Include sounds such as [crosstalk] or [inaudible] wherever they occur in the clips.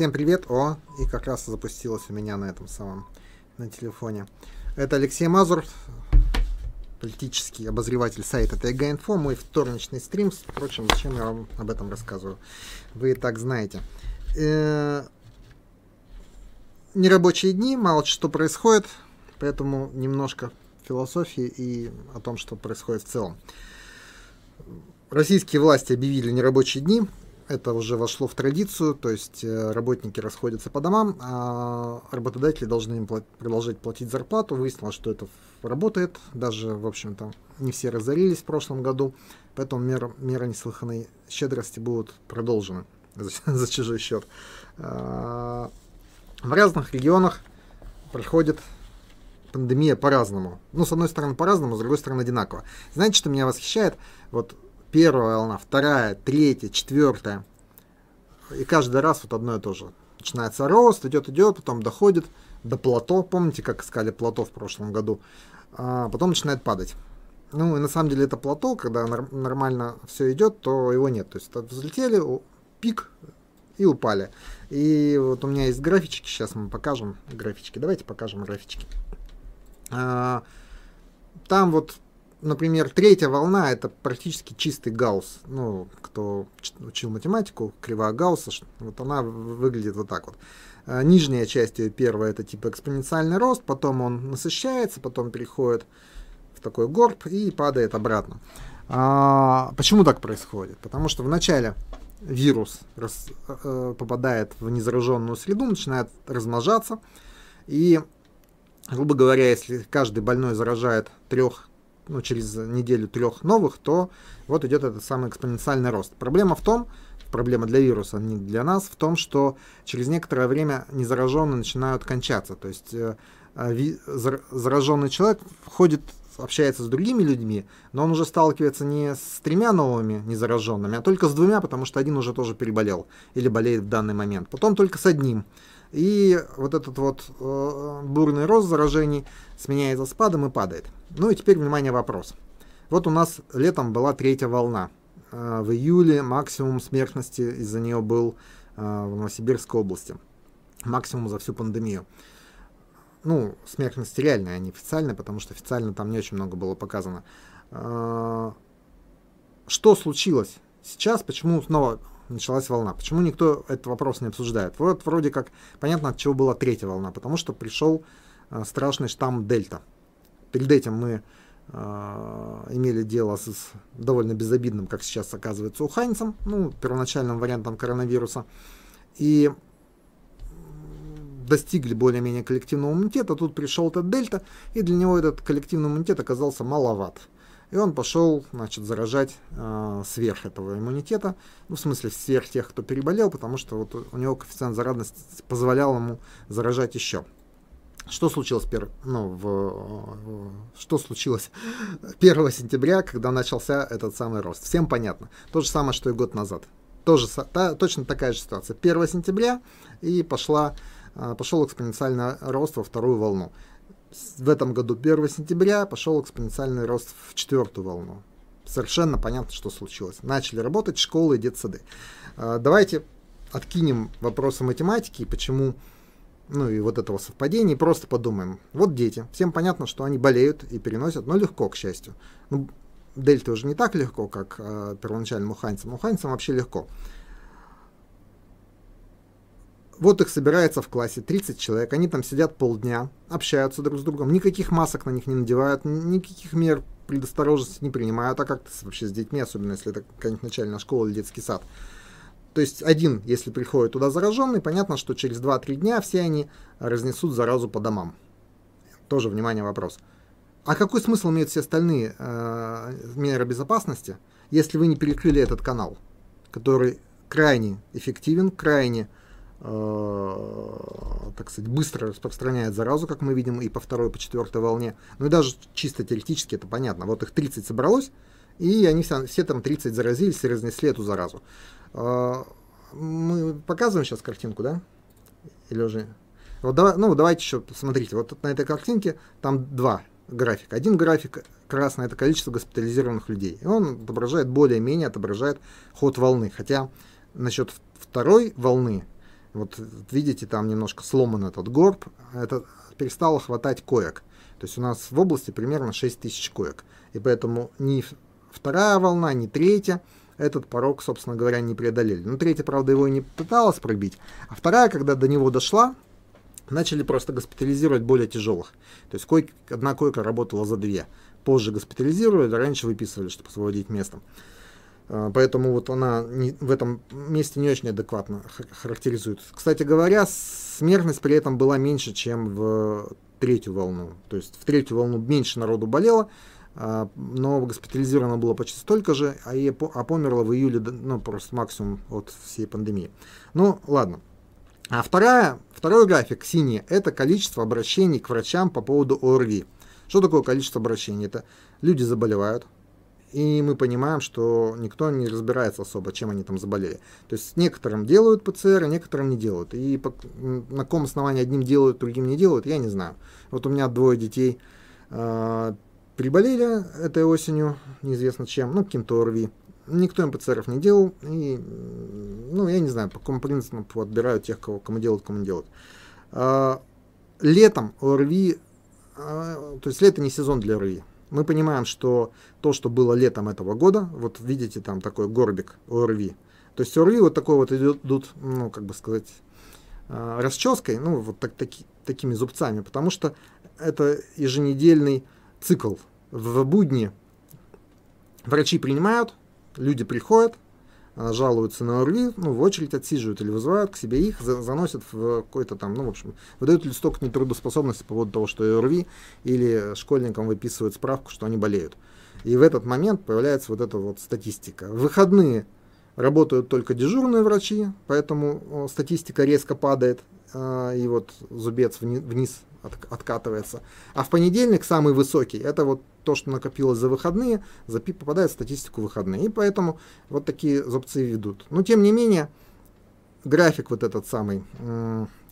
Всем привет! О, и как раз запустилось у меня на этом самом, на телефоне. Это Алексей Мазур, политический обозреватель сайта ТГ-инфо, мой вторничный стрим. Впрочем, зачем я вам об этом рассказываю? Вы и так знаете. Э, нерабочие дни, мало что происходит, поэтому немножко философии и о том, что происходит в целом. Российские власти объявили нерабочие дни, это уже вошло в традицию, то есть э, работники расходятся по домам, а работодатели должны им плат- продолжать платить зарплату. Выяснилось, что это работает, даже, в общем-то, не все разорились в прошлом году, поэтому меры, меры неслыханной щедрости будут продолжены [laughs] за, за чужой счет. А, в разных регионах проходит пандемия по-разному. Ну, с одной стороны по-разному, с другой стороны одинаково. Знаете, что меня восхищает? Вот первая волна, вторая, третья, четвертая. И каждый раз вот одно и то же. Начинается рост, идет, идет, потом доходит до плато. Помните, как искали плато в прошлом году? А потом начинает падать. Ну, и на самом деле это плато, когда нормально все идет, то его нет. То есть взлетели, пик и упали. И вот у меня есть графички, сейчас мы покажем графички. Давайте покажем графички. А, там вот например, третья волна это практически чистый гаусс. Ну, кто учил математику, кривая гаусса, вот она выглядит вот так вот. А, нижняя часть ее первая это типа экспоненциальный рост, потом он насыщается, потом переходит в такой горб и падает обратно. А, почему так происходит? Потому что вначале вирус рас, э, попадает в незараженную среду, начинает размножаться, и, грубо говоря, если каждый больной заражает трех ну, через неделю трех новых, то вот идет этот самый экспоненциальный рост. Проблема в том, проблема для вируса, не для нас, в том, что через некоторое время незараженные начинают кончаться. То есть э, ви, зараженный человек входит, общается с другими людьми, но он уже сталкивается не с тремя новыми незараженными, а только с двумя, потому что один уже тоже переболел или болеет в данный момент. Потом только с одним. И вот этот вот э, бурный рост заражений сменяется спадом и падает. Ну и теперь, внимание, вопрос. Вот у нас летом была третья волна. Э, в июле максимум смертности из-за нее был э, в Новосибирской области. Максимум за всю пандемию. Ну, смертность реальная, а не официальная, потому что официально там не очень много было показано. Э, что случилось сейчас? Почему снова началась волна. Почему никто этот вопрос не обсуждает? Вот вроде как понятно, от чего была третья волна, потому что пришел э, страшный штамм Дельта. Перед этим мы э, имели дело с, с довольно безобидным, как сейчас оказывается, уханьцем, ну, первоначальным вариантом коронавируса, и достигли более-менее коллективного иммунитета, тут пришел этот дельта, и для него этот коллективный иммунитет оказался маловат. И он пошел, значит, заражать э, сверх этого иммунитета, ну, в смысле, сверх тех, кто переболел, потому что вот у него коэффициент заразности позволял ему заражать еще. Что случилось, пер... ну, в... в... что случилось [laughs] 1 сентября, когда начался этот самый рост? Всем понятно. То же самое, что и год назад. Тоже, та, точно такая же ситуация. 1 сентября и пошла, а, пошел экспоненциальный рост во вторую волну в этом году 1 сентября пошел экспоненциальный рост в четвертую волну. Совершенно понятно, что случилось. Начали работать школы и детсады. А, давайте откинем вопросы математики почему, ну и вот этого совпадения, и просто подумаем. Вот дети. Всем понятно, что они болеют и переносят, но легко, к счастью. Ну, дельта уже не так легко, как э, первоначальным уханьцам. Уханьцам вообще легко. Вот их собирается в классе 30 человек, они там сидят полдня, общаются друг с другом, никаких масок на них не надевают, никаких мер предосторожности не принимают, а как то вообще с детьми, особенно если это какая-нибудь начальная школа или детский сад. То есть один, если приходит туда зараженный, понятно, что через 2-3 дня все они разнесут заразу по домам. Тоже, внимание, вопрос. А какой смысл имеют все остальные э, меры безопасности, если вы не перекрыли этот канал, который крайне эффективен, крайне Э, так сказать, быстро распространяет заразу, как мы видим, и по второй, по четвертой волне. Ну и даже чисто теоретически это понятно. Вот их 30 собралось, и они все, все там 30 заразились и разнесли эту заразу. Э, мы показываем сейчас картинку, да? Или уже... Вот давай, ну, давайте еще посмотрите. Вот на этой картинке там два графика. Один график красный – это количество госпитализированных людей. И он отображает, более-менее отображает ход волны. Хотя насчет второй волны Вот видите, там немножко сломан этот горб, это перестало хватать коек. То есть у нас в области примерно 6 тысяч коек. И поэтому ни вторая волна, ни третья этот порог, собственно говоря, не преодолели. Ну, третья, правда, его и не пыталась пробить. А вторая, когда до него дошла, начали просто госпитализировать более тяжелых. То есть койка, одна койка работала за две. Позже госпитализировали, раньше выписывали, чтобы освободить место. А, поэтому вот она не, в этом месте не очень адекватно характеризует. Кстати говоря, смертность при этом была меньше, чем в третью волну. То есть в третью волну меньше народу болело, а, но госпитализировано было почти столько же, а, и, а померло в июле, ну, просто максимум от всей пандемии. Ну, ладно. А вторая, второй график, синий, это количество обращений к врачам по поводу ОРВИ. Что такое количество обращений? Это люди заболевают, и мы понимаем, что никто не разбирается особо, чем они там заболели. То есть некоторым делают ПЦР, а некоторым не делают. И по, на каком основании одним делают, другим не делают, я не знаю. Вот у меня двое детей э, переболели этой осенью, неизвестно чем, ну, каким-то ОРВИ. Никто им ПЦРов не делал, и, ну, я не знаю, по какому принципу отбирают тех, кого, кому делают, кому не делают. А, летом ОРВИ, а, то есть лето не сезон для ОРВИ. Мы понимаем, что то, что было летом этого года, вот видите там такой горбик ОРВИ, то есть ОРВИ вот такой вот идут, ну, как бы сказать, а, расческой, ну, вот так, таки, такими зубцами, потому что это еженедельный цикл. В будни врачи принимают, люди приходят, жалуются на ОРВИ, ну, в очередь отсиживают или вызывают к себе их, за, заносят в какой-то там, ну, в общем, выдают листок нетрудоспособности по поводу того, что ОРВИ, или школьникам выписывают справку, что они болеют. И в этот момент появляется вот эта вот статистика. В выходные работают только дежурные врачи, поэтому статистика резко падает, и вот зубец вниз откатывается. А в понедельник самый высокий, это вот то, что накопилось за выходные, запи попадает в статистику выходные. И поэтому вот такие зубцы ведут. Но тем не менее, график вот этот самый,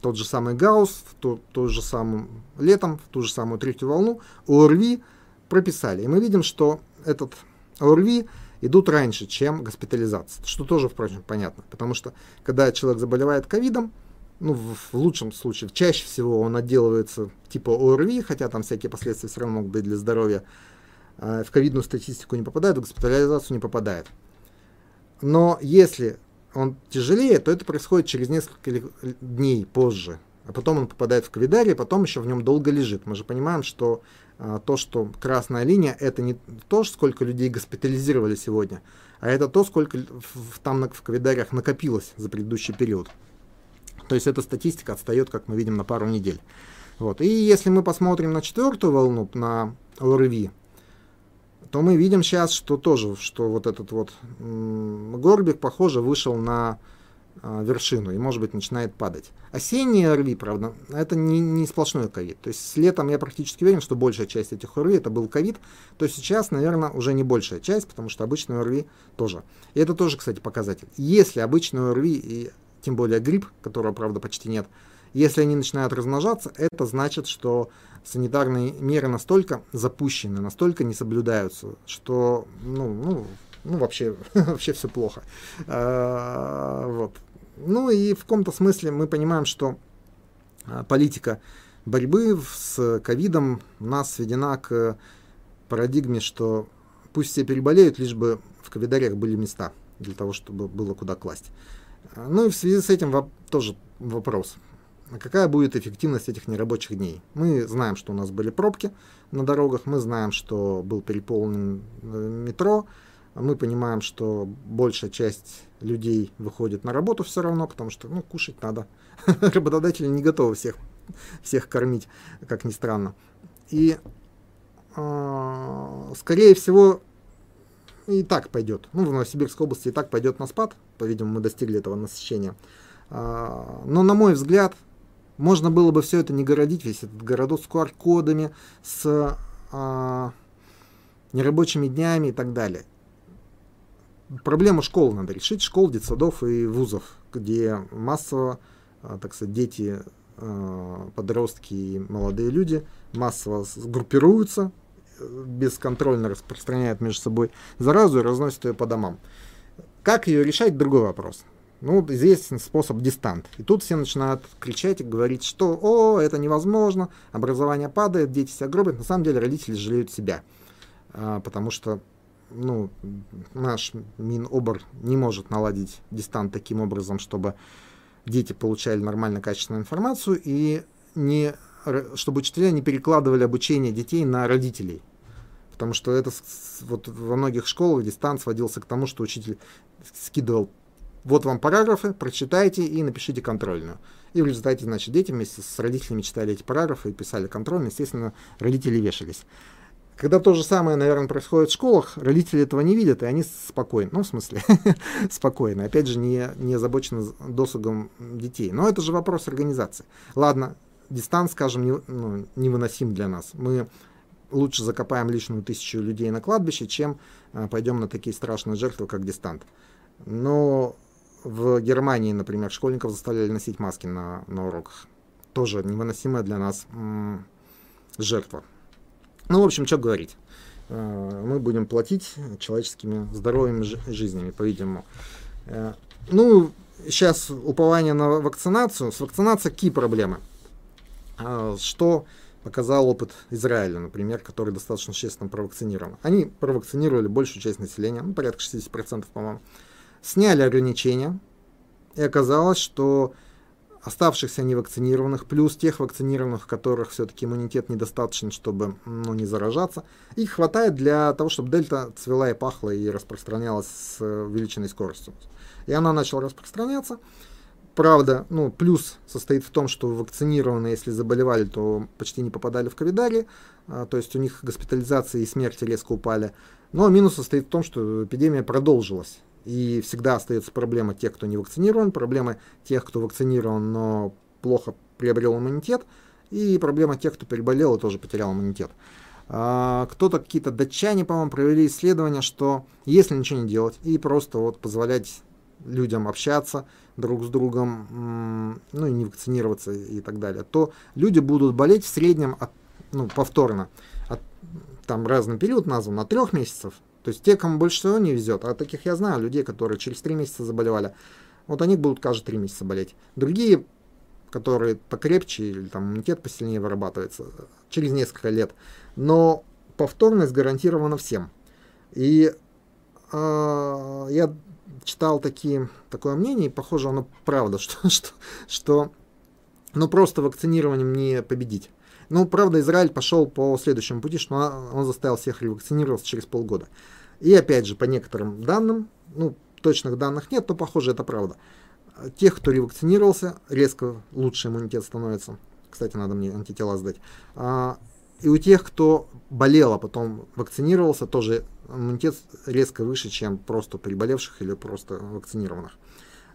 тот же самый Гаусс, в то, то же самым летом, в ту же самую третью волну, ОРВИ прописали. И мы видим, что этот ОРВИ идут раньше, чем госпитализация, что тоже, впрочем, понятно. Потому что, когда человек заболевает ковидом, ну, в, в лучшем случае, чаще всего он отделывается типа ОРВИ, хотя там всякие последствия все равно могут быть для здоровья, э, в ковидную статистику не попадает, в госпитализацию не попадает. Но если он тяжелее, то это происходит через несколько дней позже. А потом он попадает в ковидарий, потом еще в нем долго лежит. Мы же понимаем, что а, то, что красная линия, это не то, сколько людей госпитализировали сегодня, а это то, сколько в, там в ковидариях накопилось за предыдущий период. То есть эта статистика отстает, как мы видим, на пару недель. Вот. И если мы посмотрим на четвертую волну, на ОРВИ, то мы видим сейчас, что тоже, что вот этот вот горбик, похоже, вышел на а, вершину и, может быть, начинает падать. Осенний ОРВИ, правда, это не, не сплошной ковид. То есть с летом я практически уверен, что большая часть этих ОРВИ это был ковид, то сейчас, наверное, уже не большая часть, потому что обычный ОРВИ тоже. И это тоже, кстати, показатель. Если обычный ОРВИ и тем более грипп, которого, правда, почти нет, если они начинают размножаться, это значит, что санитарные меры настолько запущены, настолько не соблюдаются, что, ну, ну, ну вообще, [laughs] вообще все плохо. А, вот. Ну и в каком-то смысле мы понимаем, что а, политика борьбы с ковидом нас сведена к парадигме, что пусть все переболеют, лишь бы в ковидариях были места для того, чтобы было куда класть. Ну и в связи с этим тоже вопрос. Какая будет эффективность этих нерабочих дней? Мы знаем, что у нас были пробки на дорогах, мы знаем, что был переполнен э, метро, мы понимаем, что большая часть людей выходит на работу все равно, потому что ну, кушать надо. [laughs] Работодатели не готовы всех, всех кормить, как ни странно. И, э, скорее всего, и так пойдет. Ну, в Новосибирской области и так пойдет на спад. По-видимому, мы достигли этого насыщения. А, но, на мой взгляд, можно было бы все это не городить, весь этот городок с QR-кодами, с а, нерабочими днями и так далее. Проблему школ надо решить, школ, детсадов и вузов, где массово, а, так сказать, дети, а, подростки и молодые люди массово группируются, бесконтрольно распространяют между собой заразу и разносят ее по домам. Как ее решать, другой вопрос. Ну, известен способ дистант. И тут все начинают кричать и говорить, что «О, это невозможно, образование падает, дети себя гробят». На самом деле родители жалеют себя, а, потому что ну, наш Минобр не может наладить дистант таким образом, чтобы дети получали нормально качественную информацию и не, чтобы учителя не перекладывали обучение детей на родителей. Потому что это вот во многих школах дистант сводился к тому, что учитель скидывал вот вам параграфы, прочитайте и напишите контрольную. И в результате, значит, дети вместе с родителями читали эти параграфы и писали контрольную. Естественно, родители вешались. Когда то же самое, наверное, происходит в школах, родители этого не видят, и они спокойны. Ну, в смысле, [laughs] спокойно. Опять же, не, не озабочены досугом детей. Но это же вопрос организации. Ладно, дистант, скажем, не, ну, невыносим для нас. Мы лучше закопаем лишнюю тысячу людей на кладбище, чем а, пойдем на такие страшные жертвы, как дистант. Но в Германии, например, школьников заставляли носить маски на, на уроках. Тоже невыносимая для нас м- жертва. Ну, в общем, что говорить. А, мы будем платить человеческими здоровыми жизнями, по-видимому. Э, ну, сейчас упование на вакцинацию. С вакцинацией какие проблемы? А, что показал опыт Израиля, например, который достаточно честно провакцинирован. Они провакцинировали большую часть населения, ну, порядка 60%, по-моему. Сняли ограничения, и оказалось, что оставшихся невакцинированных, плюс тех вакцинированных, у которых все-таки иммунитет недостаточен, чтобы ну, не заражаться, их хватает для того, чтобы дельта цвела и пахла и распространялась с увеличенной скоростью. И она начала распространяться. Правда, ну, плюс состоит в том, что вакцинированные, если заболевали, то почти не попадали в ковидари, а, то есть у них госпитализации и смерти резко упали. Но минус состоит в том, что эпидемия продолжилась. И всегда остается проблема тех, кто не вакцинирован, проблема тех, кто вакцинирован, но плохо приобрел иммунитет, и проблема тех, кто переболел и тоже потерял иммунитет. А, кто-то, какие-то датчане, по-моему, провели исследование, что если ничего не делать и просто вот позволять людям общаться друг с другом, ну и не вакцинироваться и так далее, то люди будут болеть в среднем от, ну, повторно. От, там разный период назван, от трех месяцев. То есть те, кому больше всего не везет, а таких я знаю, людей, которые через три месяца заболевали, вот они будут каждые три месяца болеть. Другие, которые покрепче или там иммунитет посильнее вырабатывается, через несколько лет. Но повторность гарантирована всем. И э, я читал такие, такое мнение, и похоже оно правда, [laughs] что, что, что ну, просто вакцинированием не победить. Ну, правда, Израиль пошел по следующему пути, что он, заставил всех ревакцинироваться через полгода. И опять же, по некоторым данным, ну, точных данных нет, но похоже, это правда. Тех, кто ревакцинировался, резко лучше иммунитет становится. Кстати, надо мне антитела сдать. А, и у тех, кто болел, а потом вакцинировался, тоже иммунитет резко выше, чем просто переболевших или просто вакцинированных.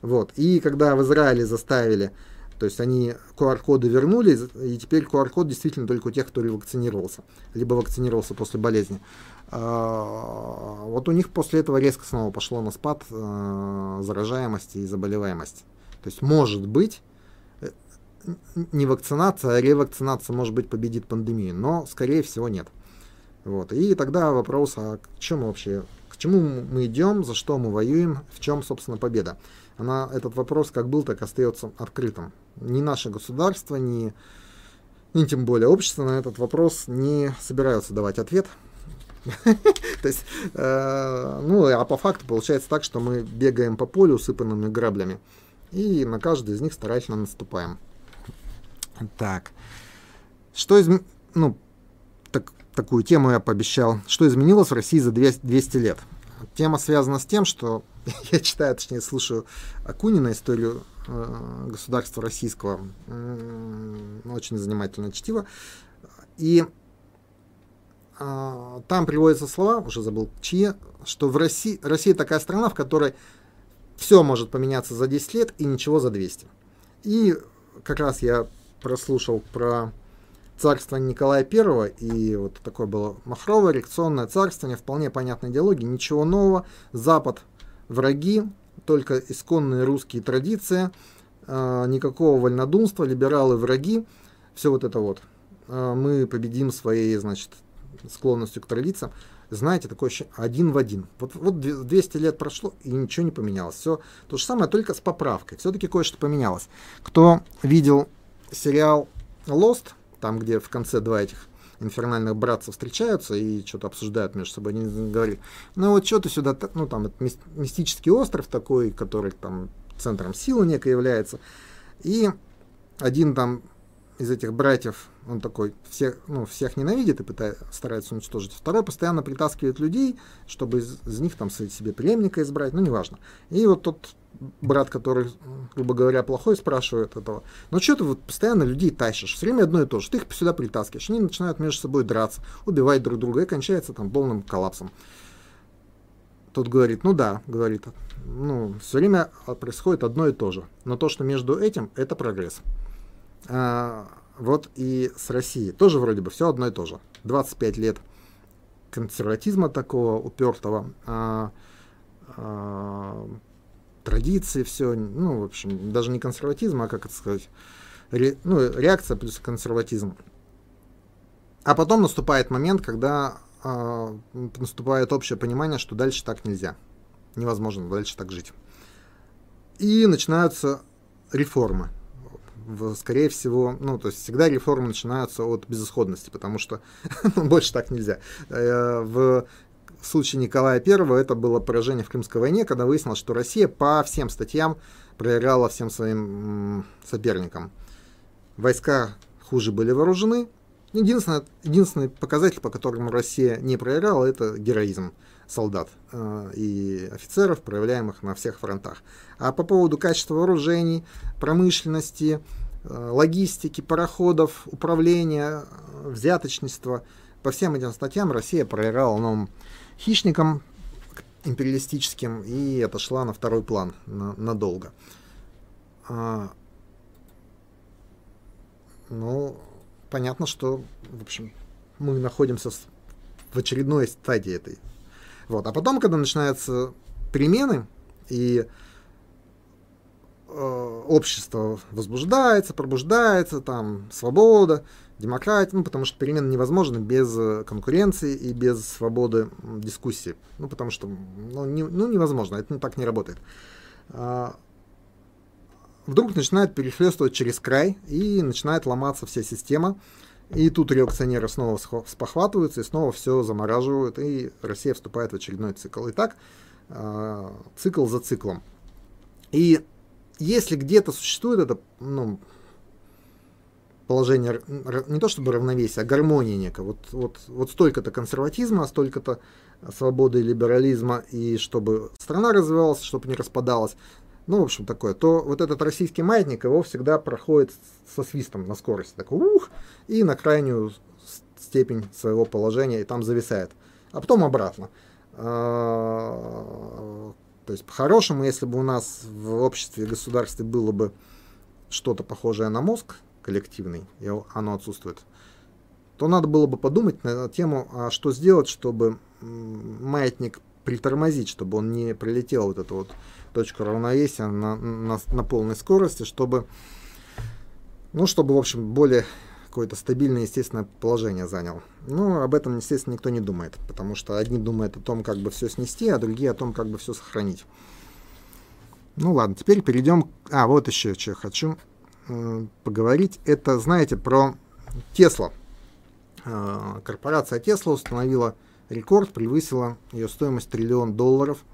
Вот. И когда в Израиле заставили, то есть они QR-коды вернули, и теперь QR-код действительно только у тех, кто ревакцинировался, либо вакцинировался после болезни. А, вот у них после этого резко снова пошло на спад а, заражаемости и заболеваемости. То есть, может быть, э, не вакцинация, а ревакцинация, может быть, победит пандемию, но, скорее всего, нет. Вот. И тогда вопрос, а к чему вообще, к чему мы идем, за что мы воюем, в чем, собственно, победа. Она, этот вопрос как был, так остается открытым. Ни наше государство, ни, ни тем более общество на этот вопрос не собираются давать ответ. [laughs] То есть, э, ну, а по факту получается так, что мы бегаем по полю, усыпанными граблями, и на каждый из них старательно наступаем. Так. Что из... Ну, такую тему я пообещал. Что изменилось в России за 200 лет? Тема связана с тем, что [laughs] я читаю, точнее, слушаю Акунина историю э, государства российского. Очень занимательное чтиво. И э, там приводятся слова, уже забыл чьи, что в России, Россия такая страна, в которой все может поменяться за 10 лет и ничего за 200. И как раз я прослушал про царство Николая I, и вот такое было махровое реакционное царствование, вполне понятной идеологии, ничего нового, Запад враги, только исконные русские традиции, э, никакого вольнодумства, либералы враги, все вот это вот. Э, мы победим своей, значит, склонностью к традициям. знаете, такой один в один. Вот, вот 200 лет прошло, и ничего не поменялось. Все то же самое, только с поправкой. Все-таки кое-что поменялось. Кто видел сериал Lost, там, где в конце два этих инфернальных братцев встречаются и что-то обсуждают между собой, они говорят, ну вот что ты сюда, ну там это мистический остров такой, который там центром силы некой является, и один там из этих братьев, он такой всех, ну, всех ненавидит и пытается, старается уничтожить. Второй постоянно притаскивает людей, чтобы из, из них там себе преемника избрать, ну, неважно. И вот тот брат, который, грубо говоря, плохой, спрашивает этого, ну что ты вот постоянно людей тащишь, все время одно и то же, ты их сюда притаскиваешь, они начинают между собой драться, убивать друг друга, и кончается там полным коллапсом. Тот говорит, ну да, говорит, ну, все время происходит одно и то же, но то, что между этим, это прогресс. А, вот и с Россией. Тоже вроде бы все одно и то же. 25 лет консерватизма такого упертого, а, а, традиции, все, ну, в общем, даже не консерватизм, а, как это сказать, ре, ну, реакция плюс консерватизм. А потом наступает момент, когда а, наступает общее понимание, что дальше так нельзя. Невозможно дальше так жить. И начинаются реформы скорее всего, ну, то есть всегда реформы начинаются от безысходности, потому что [laughs] больше так нельзя. Э, в случае Николая I это было поражение в Крымской войне, когда выяснилось, что Россия по всем статьям проиграла всем своим соперникам. Войска хуже были вооружены. Единственный, единственный показатель, по которому Россия не проиграла, это героизм солдат э, и офицеров, проявляемых на всех фронтах. А по поводу качества вооружений, промышленности, э, логистики, пароходов, управления, э, взяточничества, по всем этим статьям Россия проиграла новым хищникам империалистическим и отошла на второй план на, надолго. А, ну, понятно, что, в общем, мы находимся в очередной стадии этой вот. А потом, когда начинаются перемены, и э, общество возбуждается, пробуждается, там свобода, демократия, ну, потому что перемены невозможны без э, конкуренции и без свободы дискуссии. Ну, потому что ну, не, ну, невозможно, это так не работает. А, вдруг начинает перехлестывать через край и начинает ломаться вся система. И тут реакционеры снова спохватываются и снова все замораживают, и Россия вступает в очередной цикл. Итак, а, цикл за циклом. И если где-то существует это ну, положение, не то чтобы равновесие, а гармония некая, вот, вот, вот столько-то консерватизма, столько-то свободы и либерализма, и чтобы страна развивалась, чтобы не распадалась, ну, в общем, такое, то вот этот российский маятник, его всегда проходит со свистом на скорости, такой ух, и на крайнюю степень своего положения, и там зависает. А потом обратно. А, то есть, по-хорошему, если бы у нас в обществе и государстве было бы что-то похожее на мозг коллективный, и оно отсутствует, то надо было бы подумать на тему, а что сделать, чтобы маятник притормозить, чтобы он не прилетел вот эту вот точку равновесия на, на, на полной скорости, чтобы, ну, чтобы, в общем, более какое-то стабильное, естественное положение занял. Ну, об этом, естественно, никто не думает, потому что одни думают о том, как бы все снести, а другие о том, как бы все сохранить. Ну ладно, теперь перейдем... А, вот еще что хочу поговорить. Это, знаете, про Тесла. Э, корпорация Тесла установила рекорд, превысила ее стоимость триллион долларов –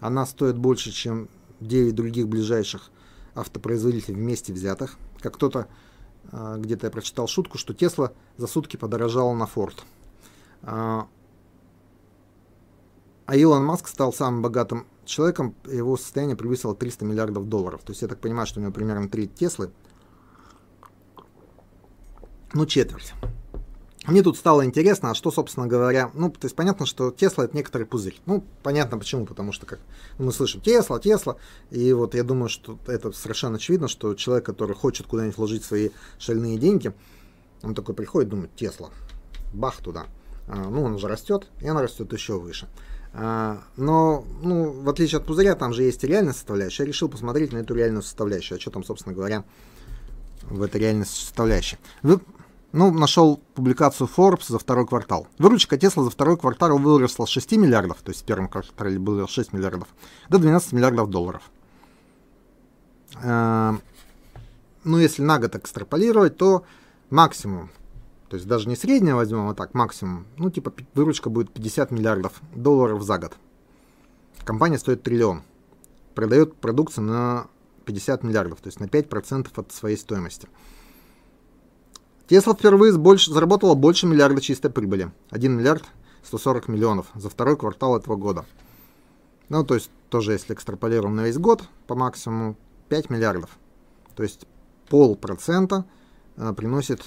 она стоит больше, чем 9 других ближайших автопроизводителей вместе взятых. Как кто-то, а, где-то я прочитал шутку, что Тесла за сутки подорожала на Форд. А Илон Маск стал самым богатым человеком, его состояние превысило 300 миллиардов долларов. То есть я так понимаю, что у него примерно 3 Теслы. Ну, четверть. Мне тут стало интересно, а что, собственно говоря, ну, то есть понятно, что Тесла это некоторый пузырь. Ну, понятно почему, потому что как мы слышим Тесла, Тесла, и вот я думаю, что это совершенно очевидно, что человек, который хочет куда-нибудь вложить свои шальные деньги, он такой приходит, думает, Тесла, бах туда. А, ну, он уже растет, и она растет еще выше. А, но, ну, в отличие от пузыря, там же есть реальная составляющая. Я решил посмотреть на эту реальную составляющую, а что там, собственно говоря, в этой реальной составляющей. Вы Ну, нашел публикацию Forbes за второй квартал. Выручка Tesla за второй квартал выросла с 6 миллиардов, то есть в первом квартале было 6 миллиардов, до 12 миллиардов долларов. Э, ну, если на год экстраполировать, то максимум, то есть даже не среднее возьмем, а так максимум, ну, типа выручка будет 50 миллиардов долларов за год. Компания стоит триллион. Продает продукцию на 50 миллиардов, то есть на 5% от своей стоимости. Тесла впервые больше, заработала больше миллиарда чистой прибыли. 1 миллиард 140 миллионов за второй квартал этого года. Ну, то есть тоже, если экстраполируем на весь год, по максимуму 5 миллиардов. То есть полпроцента э, приносит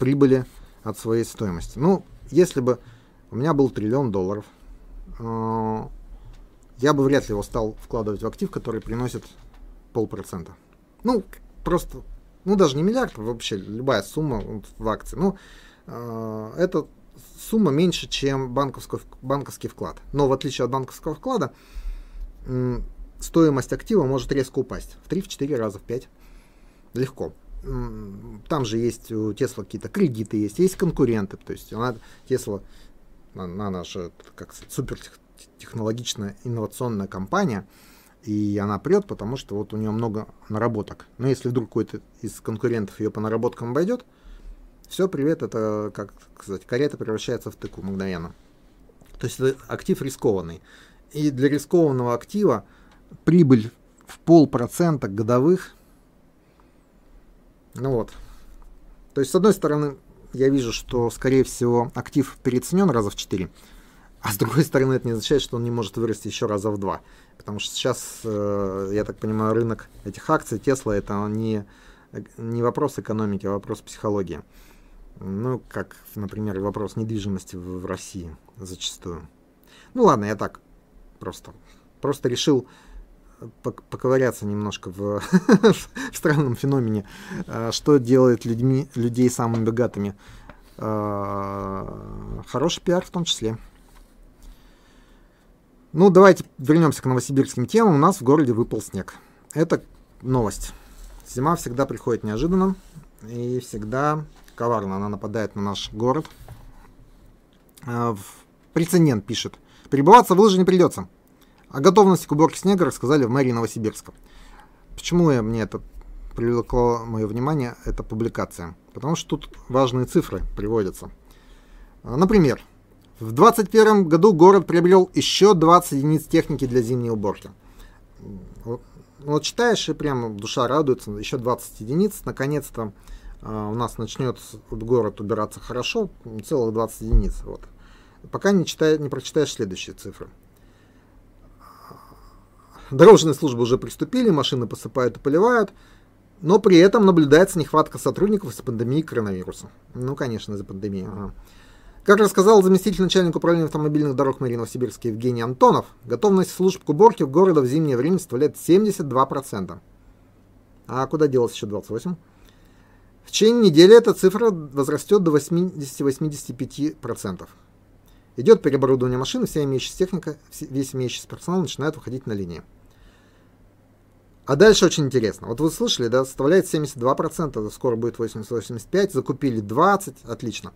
прибыли от своей стоимости. Ну, если бы у меня был триллион долларов, э, я бы вряд ли его стал вкладывать в актив, который приносит полпроцента. Ну, просто ну даже не миллиард, а вообще любая сумма в акции, ну, э, это сумма меньше, чем банковский, банковский вклад. Но в отличие от банковского вклада, стоимость актива может резко упасть в 3-4 раза, в 5. Легко. Там же есть у Тесла какие-то кредиты, есть, есть конкуренты. То есть она, Тесла, она наша как супер технологичная инновационная компания – и она прет, потому что вот у нее много наработок. Но если вдруг какой-то из конкурентов ее по наработкам обойдет, все, привет, это, как сказать, карета превращается в тыку мгновенно. То есть это актив рискованный. И для рискованного актива прибыль в полпроцента годовых, ну вот. То есть, с одной стороны, я вижу, что, скорее всего, актив переоценен раза в 4, а с другой стороны, это не означает, что он не может вырасти еще раза в 2. Потому что сейчас, э, я так понимаю, рынок этих акций Тесла это не, не вопрос экономики, а вопрос психологии. Ну, как, например, вопрос недвижимости в, в России зачастую. Ну ладно, я так просто, просто решил поковыряться немножко в, [laughs] в странном феномене, э, что делает людьми, людей самыми богатыми. Э, хороший пиар в том числе. Ну, давайте вернемся к новосибирским темам. У нас в городе выпал снег. Это новость. Зима всегда приходит неожиданно и всегда коварно. Она нападает на наш город. А, прецедент пишет. Перебываться в лыжи не придется. О готовности к уборке снега рассказали в мэрии Новосибирска. Почему я, мне это привлекло мое внимание, эта публикация? Потому что тут важные цифры приводятся. А, например, в 2021 году город приобрел еще 20 единиц техники для зимней уборки. Вот, вот читаешь и прям душа радуется, еще 20 единиц, наконец-то э, у нас начнет город убираться хорошо, целых 20 единиц. Вот. Пока не, читай, не прочитаешь следующие цифры. Дорожные службы уже приступили, машины посыпают и поливают, но при этом наблюдается нехватка сотрудников из-за пандемии коронавируса. Ну, конечно, из-за пандемии. Ага. Как рассказал заместитель начальника управления автомобильных дорог мэрии Новосибирска Евгений Антонов, готовность служб к уборке города в зимнее время составляет 72%. А куда делось еще 28%? В течение недели эта цифра возрастет до 80-85%. Идет переоборудование машины, вся имеющаяся техника, весь имеющийся персонал начинает выходить на линии. А дальше очень интересно. Вот вы слышали, да, составляет 72%, скоро будет 80-85%, закупили 20%, отлично.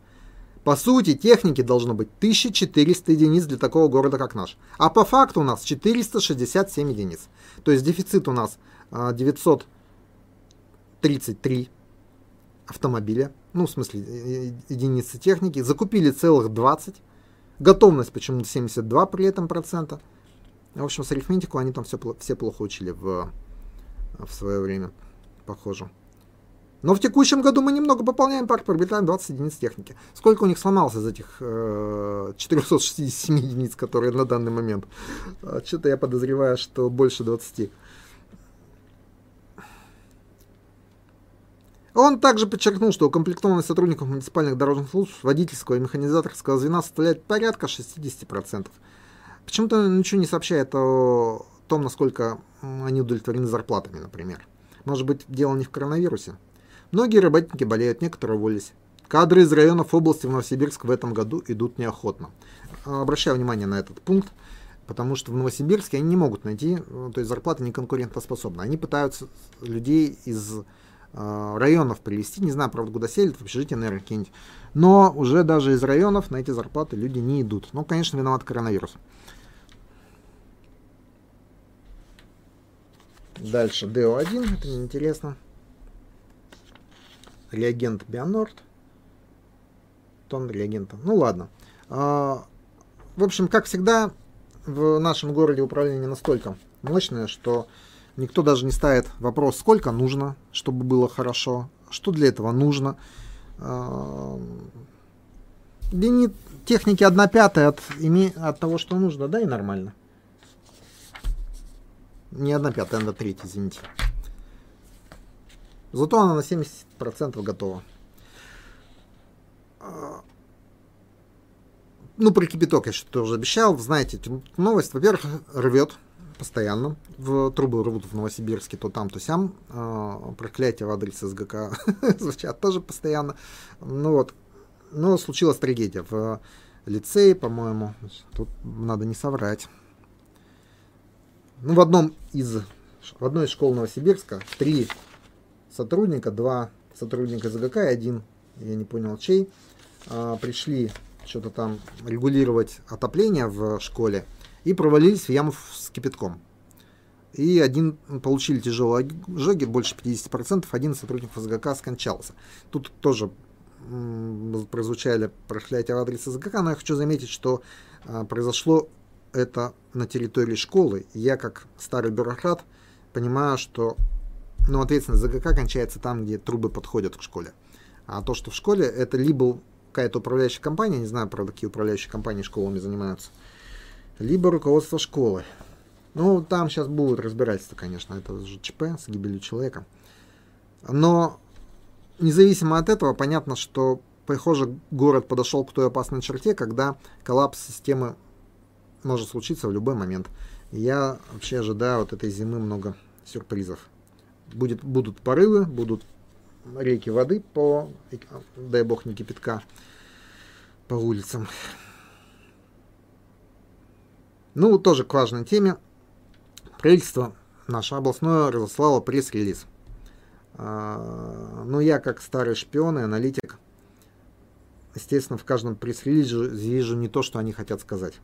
По сути, техники должно быть 1400 единиц для такого города, как наш. А по факту у нас 467 единиц. То есть дефицит у нас 933 а, автомобиля. Ну, в смысле, единицы техники. Закупили целых 20. Готовность почему-то 72 при этом процента. В общем, с арифметику они там все, все плохо учили в, в свое время, похоже. Но в текущем году мы немного пополняем парк, приобретаем 20 единиц техники. Сколько у них сломалось из этих э, 467 [laughs] единиц, которые на данный момент? А, Что-то я подозреваю, что больше 20. Он также подчеркнул, что укомплектованность сотрудников муниципальных дорожных служб, водительского и механизаторского звена составляет порядка 60%. Почему-то ничего не сообщает о том, насколько они удовлетворены зарплатами, например. Может быть, дело не в коронавирусе? Многие работники болеют, некоторые уволились. Кадры из районов области в Новосибирск в этом году идут неохотно. Обращаю внимание на этот пункт, потому что в Новосибирске они не могут найти, то есть зарплаты не конкурентоспособны. Они пытаются людей из э, районов привезти. Не знаю, правда, куда селят, в общежитие, наверное, какие-нибудь. Но уже даже из районов на эти зарплаты люди не идут. Ну, конечно, виноват коронавирус. Дальше DO1, это неинтересно. Реагент Бионорд. Тон реагента. Ну ладно. А, в общем, как всегда, в нашем городе управление настолько мощное, что никто даже не ставит вопрос, сколько нужно, чтобы было хорошо, что для этого нужно. А, техники 1 пятая от, от того, что нужно, да, и нормально. Не 1 пятая, 1 третья, извините. Зато она на 70% готова. А, ну, про кипяток я что-то уже обещал. Знаете, новость, во-первых, рвет постоянно. В трубы рвут в Новосибирске то там, то сям. Э, проклятие в адрес СГК [laughs] звучат тоже постоянно. Ну вот. Но случилась трагедия в лицее, по-моему. Тут надо не соврать. Ну, в одном из в одной из школ Новосибирска три сотрудника, два сотрудника СГК и один, я не понял чей, э, пришли что-то там регулировать отопление в школе и провалились в яму с кипятком. И один получили тяжелые ожоги, больше 50%, один из сотрудников СГК скончался. Тут тоже прозвучали проклятия в адрес СГК, но я хочу заметить, что а, произошло это на территории школы. Я, как старый бюрократ, понимаю, что ну, ответственность ЗГК кончается там, где трубы подходят к школе. А то, что в школе, это либо какая-то управляющая компания, не знаю, правда, какие управляющие компании школами занимаются, либо руководство школы. Ну, там сейчас будут разбирательства, конечно, это же ЧП с гибелью человека. Но независимо от этого, понятно, что, похоже, город подошел к той опасной черте, когда коллапс системы может случиться в любой момент. я вообще ожидаю от этой зимы много сюрпризов. Будет, будут порывы, будут реки воды по, дай бог, не кипятка, по улицам. Ну, тоже к важной теме. Правительство наше областное разослало пресс-релиз. А, ну, я как старый шпион и аналитик, естественно, в каждом пресс-релизе вижу не то, что они хотят сказать.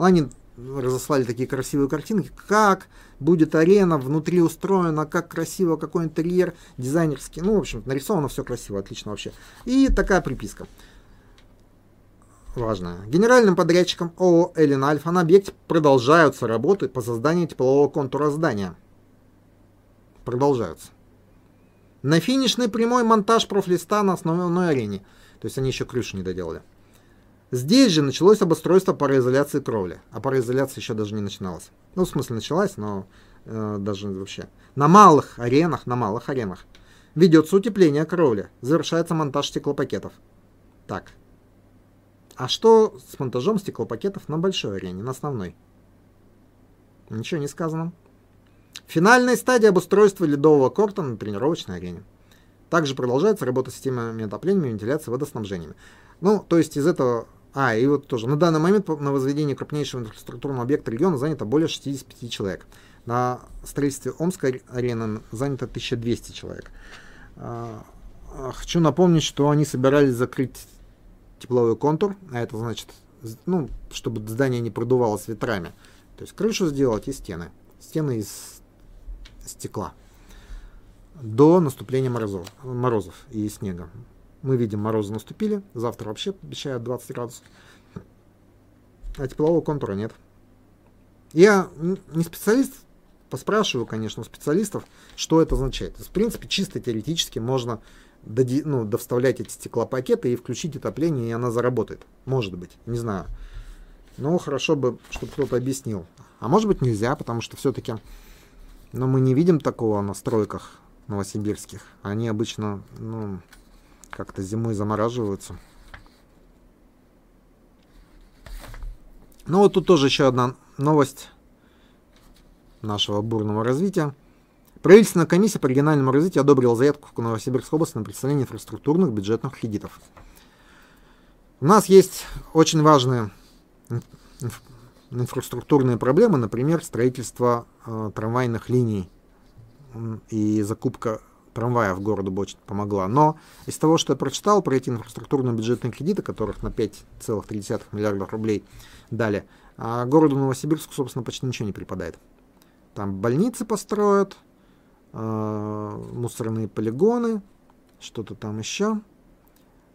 Они разослали такие красивые картинки, как будет арена внутри устроена, как красиво, какой интерьер дизайнерский. Ну, в общем, нарисовано все красиво, отлично вообще. И такая приписка. Важная. Генеральным подрядчиком ООО «Эллин Альфа» на объекте продолжаются работы по созданию теплового контура здания. Продолжаются. На финишный прямой монтаж профлиста на основной арене. То есть они еще крышу не доделали. Здесь же началось обустройство пароизоляции кровли, а пароизоляция еще даже не начиналась. Ну, в смысле, началась, но э, даже вообще. На малых аренах, на малых аренах ведется утепление кровли, завершается монтаж стеклопакетов. Так. А что с монтажом стеклопакетов на большой арене, на основной? Ничего не сказано. Финальная стадия обустройства ледового корта на тренировочной арене. Также продолжается работа системами отопления, вентиляции, водоснабжения. Ну, то есть из этого а, и вот тоже. На данный момент на возведении крупнейшего инфраструктурного объекта региона занято более 65 человек. На строительстве Омской арены занято 1200 человек. А, а, хочу напомнить, что они собирались закрыть тепловой контур, а это значит, ну, чтобы здание не продувалось ветрами. То есть крышу сделать и стены. Стены из стекла. До наступления морозов, морозов и снега. Мы видим, морозы наступили. Завтра вообще обещают 20 градусов. А теплового контура нет. Я не специалист, поспрашиваю, конечно, у специалистов, что это означает. В принципе, чисто теоретически можно доди, ну, довставлять эти стеклопакеты и включить отопление, и она заработает. Может быть, не знаю. Но хорошо бы, чтобы кто-то объяснил. А может быть нельзя, потому что все-таки но мы не видим такого на стройках новосибирских. Они обычно, ну, как-то зимой замораживаются. Ну вот тут тоже еще одна новость нашего бурного развития. Правительственная комиссия по региональному развитию одобрила заявку в Новосибирской области на представление инфраструктурных бюджетных кредитов. У нас есть очень важные инфраструктурные проблемы, например, строительство э, трамвайных линий и закупка трамваев городу бы очень помогла. Но из того, что я прочитал про эти инфраструктурные бюджетные кредиты, которых на 5,3 миллиардов рублей дали, а городу Новосибирску, собственно, почти ничего не припадает. Там больницы построят, э, мусорные полигоны, что-то там еще.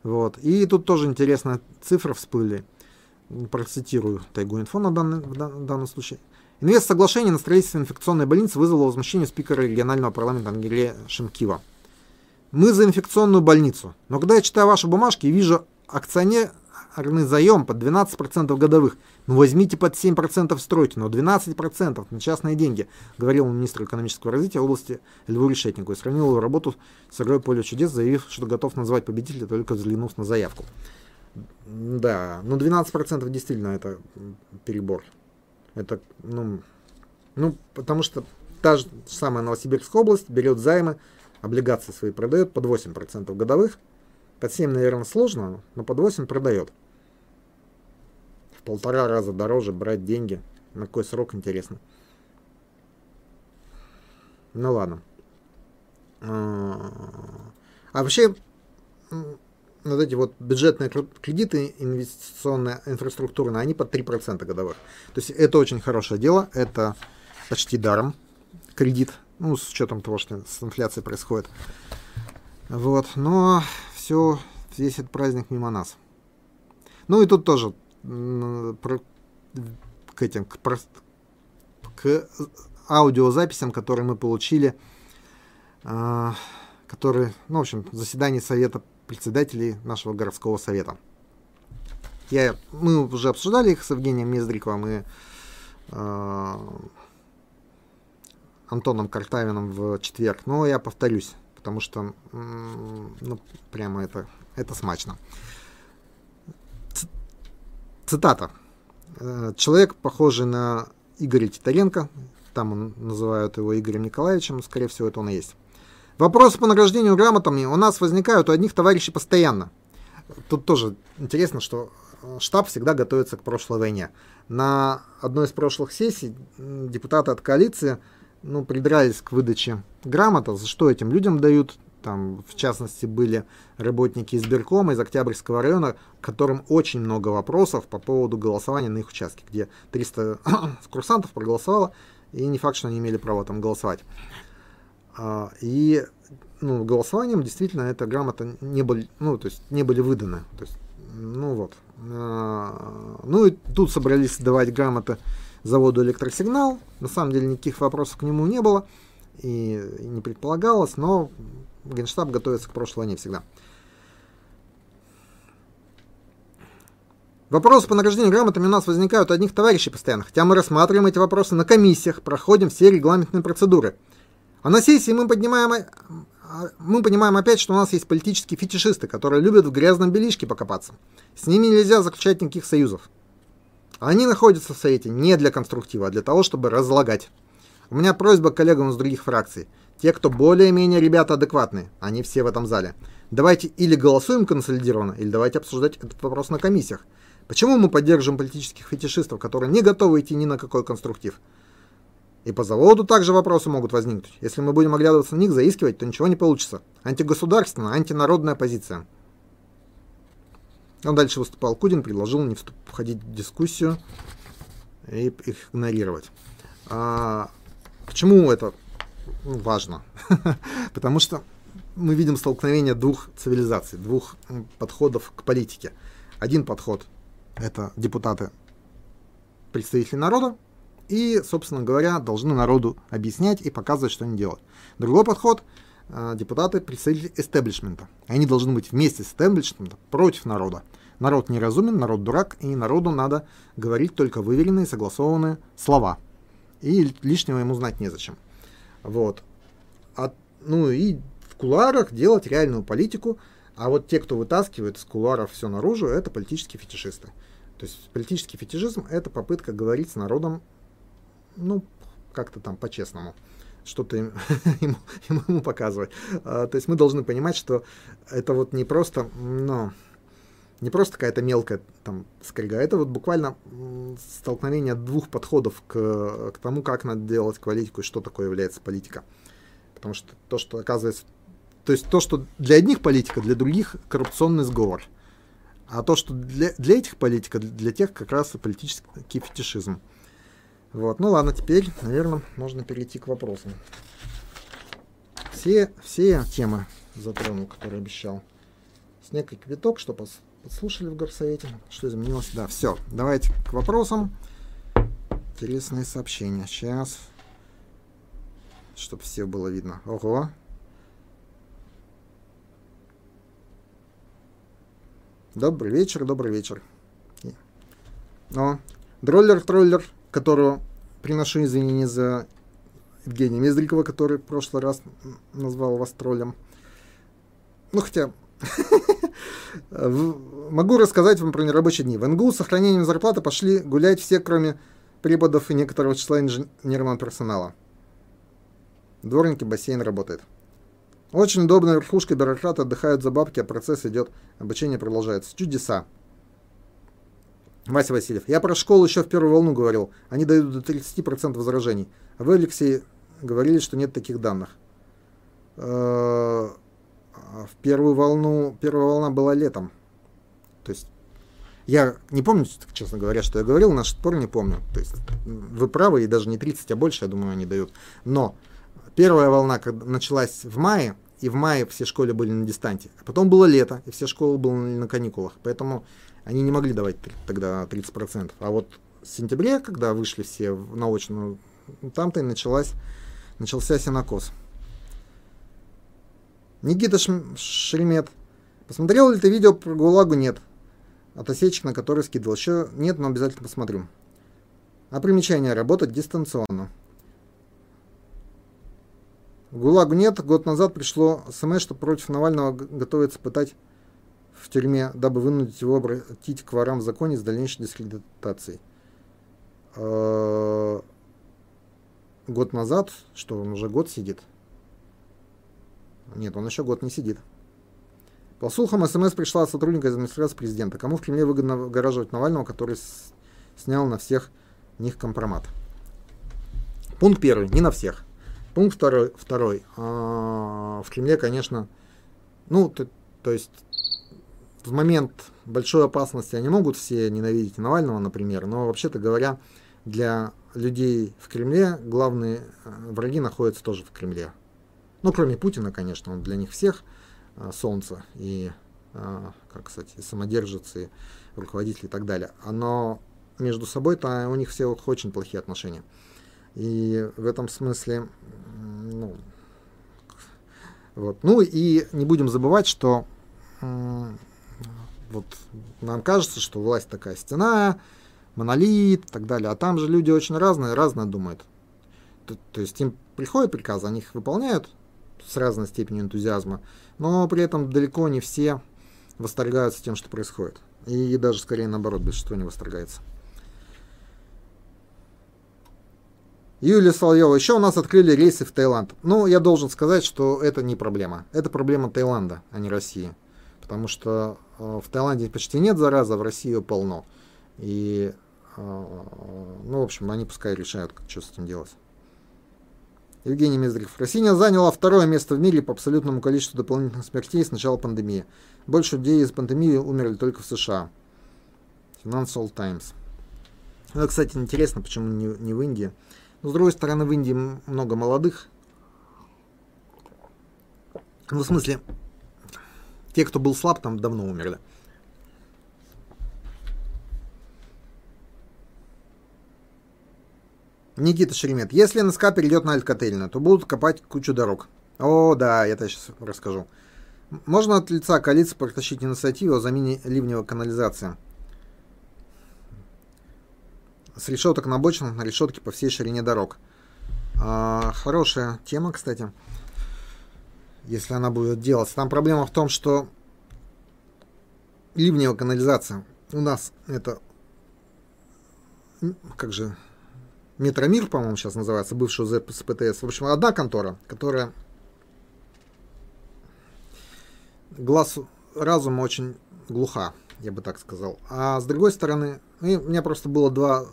Вот. И тут тоже интересная цифра всплыли. Процитирую Тайгу Инфо на данный, в данном случае. Инвест соглашения на строительство инфекционной больницы вызвало возмущение спикера регионального парламента Ангелия Шимкива. Мы за инфекционную больницу. Но когда я читаю ваши бумажки и вижу акционерный заем под 12% годовых, ну возьмите под 7% стройте, но 12% на частные деньги, говорил министр экономического развития области Льву Решетнику и сравнил его работу с игрой «Поле чудес», заявив, что готов назвать победителя, только взглянув на заявку. Да, ну 12% действительно это перебор. Это, ну, ну, потому что та же самая Новосибирская область берет займы, облигации свои продает под 8% годовых. Под 7, наверное, сложно, но под 8 продает. В полтора раза дороже брать деньги. На какой срок, интересно. Ну ладно. А, а вообще, вот эти вот бюджетные кредиты инвестиционные, инфраструктурные, они под 3% годовых. То есть это очень хорошее дело, это почти даром кредит, ну, с учетом того, что с инфляцией происходит. Вот, но все, весь этот праздник мимо нас. Ну и тут тоже про, к этим, к, про, к аудиозаписям, которые мы получили, э, которые, ну, в общем, заседание Совета председателей нашего городского совета. Я, мы уже обсуждали их с Евгением Мездриковым и э, Антоном Картавиным в четверг, но я повторюсь, потому что ну, прямо это, это смачно. Цитата. «Э, человек, похожий на Игоря Титаренко, там называют его Игорем Николаевичем, скорее всего, это он и есть. Вопросы по награждению грамотами у нас возникают у одних товарищей постоянно. Тут тоже интересно, что э, штаб всегда готовится к прошлой войне. На одной из прошлых сессий депутаты от коалиции ну, придрались к выдаче грамота, за что этим людям дают. Там, в частности, были работники избиркома из Октябрьского района, которым очень много вопросов по поводу голосования на их участке, где 300 [coughs] курсантов проголосовало, и не факт, что они имели право там голосовать. А, и ну, голосованием действительно эта грамота не были, ну, то есть не были выданы. То есть, ну вот. А, ну и тут собрались давать грамоты заводу электросигнал. На самом деле никаких вопросов к нему не было и, не предполагалось, но Генштаб готовится к прошлой войне всегда. Вопросы по награждению грамотами у нас возникают у одних товарищей постоянно, хотя мы рассматриваем эти вопросы на комиссиях, проходим все регламентные процедуры – а на сессии мы поднимаем, а, мы понимаем опять, что у нас есть политические фетишисты, которые любят в грязном белишке покопаться. С ними нельзя заключать никаких союзов. Они находятся в Совете не для конструктива, а для того, чтобы разлагать. У меня просьба к коллегам из других фракций. Те, кто более-менее ребята адекватные, они все в этом зале. Давайте или голосуем консолидированно, или давайте обсуждать этот вопрос на комиссиях. Почему мы поддерживаем политических фетишистов, которые не готовы идти ни на какой конструктив? И по заводу также вопросы могут возникнуть. Если мы будем оглядываться на них, заискивать, то ничего не получится. Антигосударственная, антинародная позиция. Он дальше выступал Кудин, предложил не входить в дискуссию и их игнорировать. А, почему это важно? [laughs] Потому что мы видим столкновение двух цивилизаций, двух подходов к политике. Один подход – это депутаты, представители народа, и, собственно говоря, должны народу объяснять и показывать, что они делают. Другой подход э, – депутаты представители эстеблишмента. Они должны быть вместе с эстеблишментом против народа. Народ неразумен, народ дурак, и народу надо говорить только выверенные, согласованные слова. И лишнего ему знать незачем. Вот. А, ну и в кулуарах делать реальную политику, а вот те, кто вытаскивает из кулуаров все наружу, это политические фетишисты. То есть политический фетишизм – это попытка говорить с народом ну, как-то там по-честному что-то [laughs] ему, ему, показывать. А, то есть мы должны понимать, что это вот не просто, ну, не просто какая-то мелкая там скрига, это вот буквально столкновение двух подходов к, к тому, как надо делать политику и что такое является политика. Потому что то, что оказывается то есть то, что для одних политика, для других коррупционный сговор. А то, что для, для этих политика, для тех как раз и политический фетишизм. Вот. Ну ладно, теперь, наверное, можно перейти к вопросам. Все, все темы затронул, которые обещал. Снег и квиток, что подслушали в горсовете. Что изменилось? Да, все. Давайте к вопросам. Интересные сообщения. Сейчас. Чтобы все было видно. Ого. Добрый вечер, добрый вечер. О, дроллер-троллер, которого приношу извинения за Евгения Мездрикова, который в прошлый раз назвал вас троллем. Ну, хотя... [laughs] Могу рассказать вам про нерабочие дни. В НГУ с сохранением зарплаты пошли гулять все, кроме преподов и некоторого числа инженерного персонала. Дворники, бассейн работает. Очень удобно, верхушка бюрократы отдыхают за бабки, а процесс идет, обучение продолжается. Чудеса. Вася Васильев. Я про школу еще в первую волну говорил. Они дают до 30% возражений. А вы, Алексей, говорили, что нет таких данных. Э, в первую волну, первая волна была летом. То есть я не помню, честно говоря, что я говорил, на пор не помню. То есть вы правы, и даже не 30, а больше, я думаю, они дают. Но первая волна началась в мае, и в мае все школы были на дистанте. А потом было лето, и все школы были на каникулах. Поэтому они не могли давать тогда 30%. А вот в сентябре, когда вышли все в научную, там-то и началась, начался синокос. Никита Шеремет. Посмотрел ли ты видео про ГУЛАГу? Нет. От осечек, на которые скидывал. Еще нет, но обязательно посмотрю. А примечание. Работать дистанционно. ГУЛАГу нет. Год назад пришло смс, что против Навального готовится пытать в тюрьме, дабы вынудить его обратить к ворам в законе с дальнейшей дискредитацией. А, год назад, что он уже год сидит. Нет, он еще год не сидит. По слухам, СМС пришла от сотрудника администрации президента. Кому в Кремле выгодно выгораживать Навального, который снял на всех них компромат? Пункт первый. Не на всех. Пункт второй. второй. А, в Кремле, конечно, ну, то, то есть в момент большой опасности они могут все ненавидеть Навального, например, но вообще-то говоря, для людей в Кремле главные э, враги находятся тоже в Кремле. Ну, кроме Путина, конечно, он для них всех э, солнце и, э, как сказать, и самодержец, и руководитель и так далее. Но между собой-то у них всех очень плохие отношения. И в этом смысле, ну, вот. Ну и не будем забывать, что вот нам кажется, что власть такая стена, монолит и так далее, а там же люди очень разные, разное думают. То, то есть им приходят приказы, они их выполняют с разной степенью энтузиазма, но при этом далеко не все восторгаются тем, что происходит. И даже скорее наоборот, большинство не восторгается. Юлия Соловьева, еще у нас открыли рейсы в Таиланд. Ну, я должен сказать, что это не проблема. Это проблема Таиланда, а не России. Потому что э, в Таиланде почти нет заразы, а в России ее полно. И, э, ну, в общем, они пускай решают, что с этим делать. Евгений Мездрев. Россия заняла второе место в мире по абсолютному количеству дополнительных смертей с начала пандемии. Больше людей из пандемии умерли только в США. Financial Times. Ну, кстати, интересно, почему не, не в Индии. Но, с другой стороны, в Индии много молодых. Ну, в смысле, те, кто был слаб, там давно умерли. Никита Шеремет. Если НСК перейдет на Алькотельную, то будут копать кучу дорог. О, да, я это сейчас расскажу. Можно от лица коалиции протащить инициативу о замене ливневой канализации. С решеток на обочинах на решетке по всей ширине дорог. А, хорошая тема, кстати если она будет делаться. Там проблема в том, что ливневая канализация у нас это как же Метромир, по-моему, сейчас называется, бывший ЗПТС. В общем, одна контора, которая глаз разума очень глуха, я бы так сказал. А с другой стороны, у меня просто было два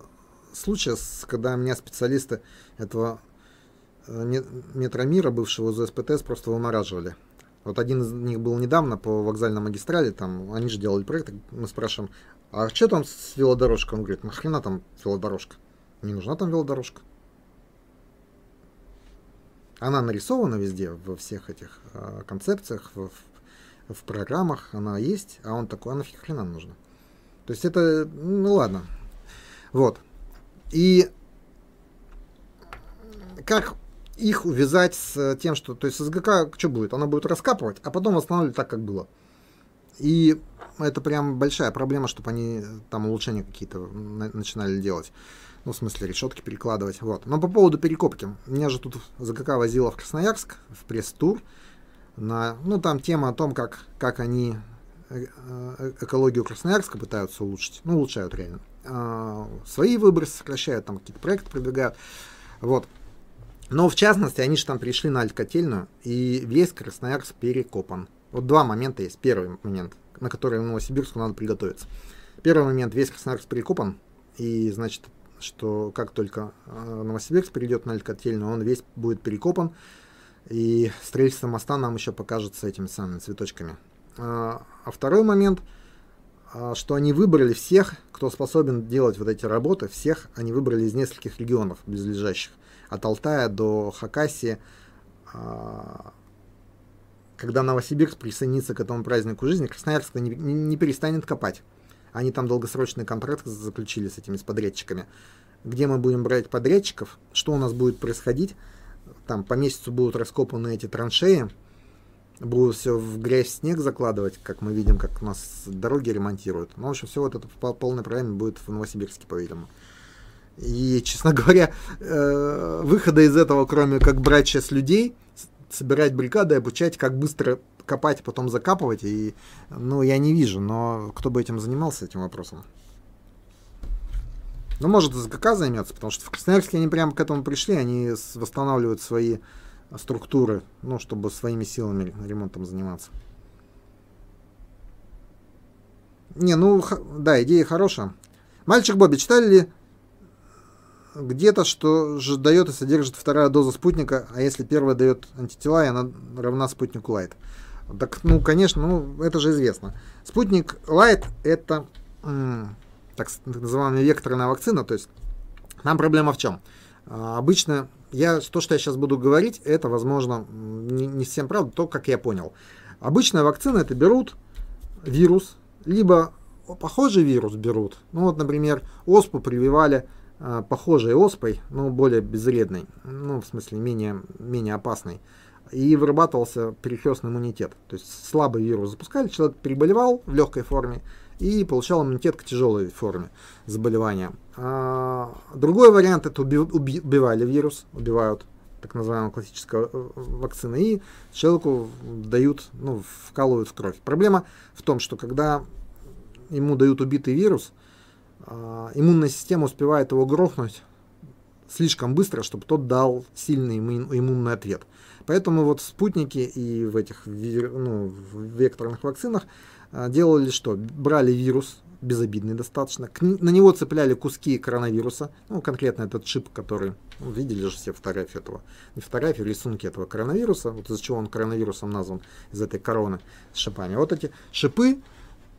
случая, когда меня специалисты этого Э, Метромира, бывшего ЗСПТС, просто вымораживали. Вот один из них был недавно по вокзальной магистрали, там они же делали проект, мы спрашиваем, а что там с велодорожкой? Он говорит, нахрена там велодорожка? Не нужна там велодорожка. Она нарисована везде, во всех этих э, концепциях, в, в, в программах, она есть, а он такой, а нафиг хрена нужна? То есть это, ну ладно. Вот. И как их увязать с тем, что, то есть СГК что будет? Она будет раскапывать, а потом восстанавливать так, как было. И это прям большая проблема, чтобы они там улучшения какие-то начинали делать. Ну, в смысле, решетки перекладывать. Вот. Но по поводу перекопки. Меня же тут ЗКК возила в Красноярск, в пресс-тур. На, ну, там тема о том, как, как они э, э, экологию Красноярска пытаются улучшить. Ну, улучшают реально. А, свои выбросы сокращают, там какие-то проекты продвигают. Вот. Но, в частности, они же там пришли на Альткотельную, и весь Красноярск перекопан. Вот два момента есть. Первый момент, на который Новосибирску надо приготовиться. Первый момент, весь Красноярск перекопан, и, значит, что как только э, Новосибирск перейдет на Альткотельную, он весь будет перекопан, и строительство моста нам еще покажется этими самыми цветочками. А, а второй момент, а, что они выбрали всех, кто способен делать вот эти работы, всех они выбрали из нескольких регионов близлежащих, от Алтая до Хакасии, а, когда Новосибирск присоединится к этому празднику жизни, Красноярск не, не, не перестанет копать. Они там долгосрочный контракт заключили с этими с подрядчиками. Где мы будем брать подрядчиков, что у нас будет происходить. Там по месяцу будут раскопаны эти траншеи, будут все в грязь, снег закладывать, как мы видим, как у нас дороги ремонтируют. Ну, в общем, все вот это по полной программе будет в Новосибирске, по-видимому. И, честно [laughs] говоря, э, выхода из этого, кроме как брать сейчас людей, собирать бригады, обучать, как быстро копать, потом закапывать, и, ну, я не вижу, но кто бы этим занимался, этим вопросом? Ну, может, СГК займется, потому что в Красноярске они прямо к этому пришли, они восстанавливают свои структуры, ну, чтобы своими силами ремонтом заниматься. Не, ну, да, идея хорошая. Мальчик Бобби, читали ли где-то, что же дает и содержит вторая доза спутника, а если первая дает антитела, и она равна спутнику Лайт. Так, ну, конечно, ну, это же известно. Спутник Лайт это так называемая векторная вакцина, то есть нам проблема в чем? А, обычно я, то, что я сейчас буду говорить, это, возможно, не, не совсем правда, то, как я понял. Обычная вакцина это берут вирус, либо похожий вирус берут. Ну вот, например, оспу прививали похожей оспой, но более безвредной, ну, в смысле, менее, менее опасной. И вырабатывался перекрестный иммунитет. То есть слабый вирус запускали, человек переболевал в легкой форме и получал иммунитет к тяжелой форме заболевания. А, другой вариант это уби, уби, убивали вирус, убивают так называемая классическая э, вакцина, и человеку дают, ну, вкалывают в кровь. Проблема в том, что когда ему дают убитый вирус, а, иммунная система успевает его грохнуть слишком быстро, чтобы тот дал сильный иммунный ответ. Поэтому вот спутники и в этих ну, в векторных вакцинах а, делали что? Брали вирус, безобидный достаточно, на него цепляли куски коронавируса, ну, конкретно этот шип, который, ну, видели же все фотографии этого, не фотографии, рисунки этого коронавируса, вот из-за чего он коронавирусом назван, из этой короны с шипами. Вот эти шипы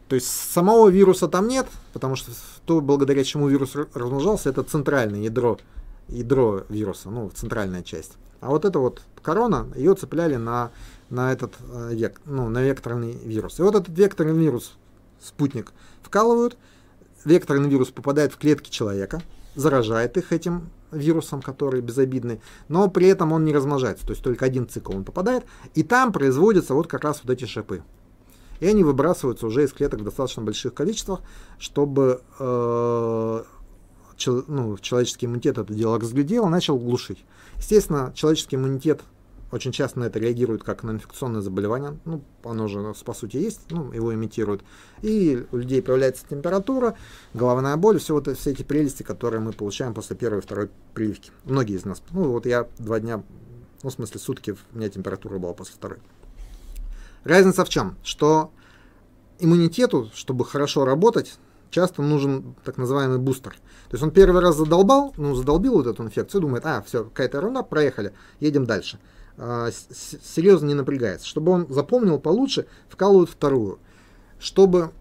то есть самого вируса там нет, потому что то, благодаря чему вирус размножался, это центральное ядро, ядро вируса, ну, центральная часть. А вот эта вот корона, ее цепляли на, на этот э, век, ну, на векторный вирус. И вот этот векторный вирус, спутник, вкалывают, векторный вирус попадает в клетки человека, заражает их этим вирусом, который безобидный, но при этом он не размножается, то есть только один цикл он попадает, и там производятся вот как раз вот эти шипы и они выбрасываются уже из клеток в достаточно больших количествах, чтобы э, чел, ну, человеческий иммунитет это дело разглядел и начал глушить. Естественно, человеческий иммунитет очень часто на это реагирует как на инфекционное заболевание. Ну, оно же, по сути, есть, ну, его имитируют. И у людей появляется температура, головная боль, все, вот, все эти прелести, которые мы получаем после первой и второй прививки. Многие из нас. Ну, вот я два дня, ну, в смысле, сутки у меня температура была после второй. Разница в чем? Что иммунитету, чтобы хорошо работать, часто нужен так называемый бустер. То есть он первый раз задолбал, ну, задолбил вот эту инфекцию, думает, а, все, какая-то ерунда, проехали, едем дальше. а, серьезно не напрягается. Чтобы он запомнил получше, вкалывают вторую. Чтобы